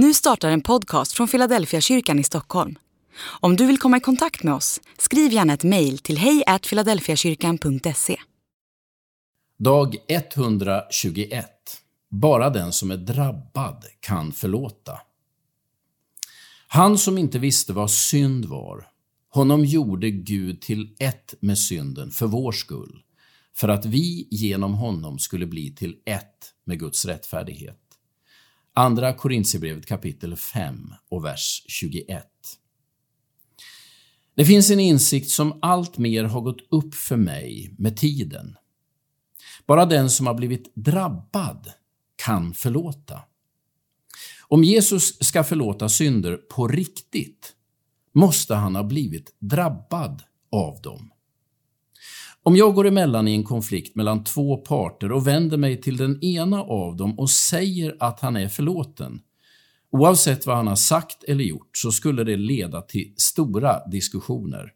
Nu startar en podcast från Philadelphia kyrkan i Stockholm. Om du vill komma i kontakt med oss, skriv gärna ett mejl till hejfiladelfiakyrkan.se. Dag 121. Bara den som är drabbad kan förlåta. Han som inte visste vad synd var, honom gjorde Gud till ett med synden för vår skull, för att vi genom honom skulle bli till ett med Guds rättfärdighet. Andra Korintierbrevet kapitel 5 och vers 21. Det finns en insikt som allt mer har gått upp för mig med tiden. Bara den som har blivit drabbad kan förlåta. Om Jesus ska förlåta synder på riktigt måste han ha blivit drabbad av dem. Om jag går emellan i en konflikt mellan två parter och vänder mig till den ena av dem och säger att han är förlåten, oavsett vad han har sagt eller gjort, så skulle det leda till stora diskussioner.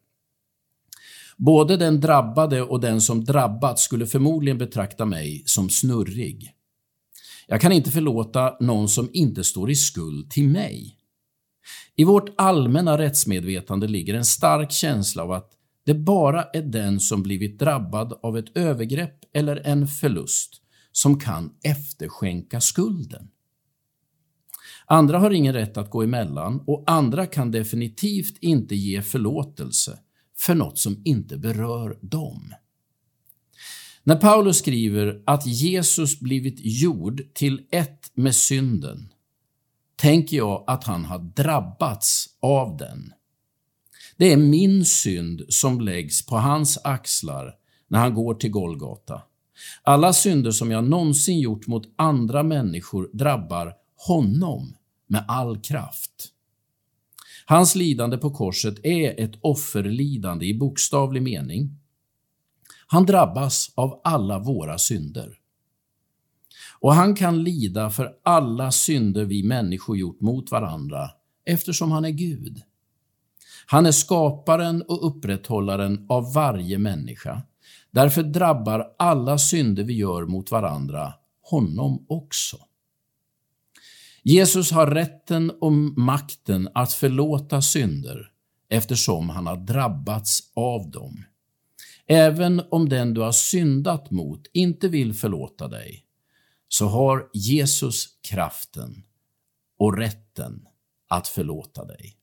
Både den drabbade och den som drabbats skulle förmodligen betrakta mig som snurrig. Jag kan inte förlåta någon som inte står i skuld till mig. I vårt allmänna rättsmedvetande ligger en stark känsla av att det bara är den som blivit drabbad av ett övergrepp eller en förlust som kan efterskänka skulden. Andra har ingen rätt att gå emellan och andra kan definitivt inte ge förlåtelse för något som inte berör dem. När Paulus skriver att Jesus blivit gjord till ett med synden tänker jag att han har drabbats av den. Det är min synd som läggs på hans axlar när han går till Golgata. Alla synder som jag någonsin gjort mot andra människor drabbar honom med all kraft. Hans lidande på korset är ett offerlidande i bokstavlig mening. Han drabbas av alla våra synder. Och han kan lida för alla synder vi människor gjort mot varandra eftersom han är Gud. Han är skaparen och upprätthållaren av varje människa. Därför drabbar alla synder vi gör mot varandra honom också. Jesus har rätten och makten att förlåta synder eftersom han har drabbats av dem. Även om den du har syndat mot inte vill förlåta dig, så har Jesus kraften och rätten att förlåta dig.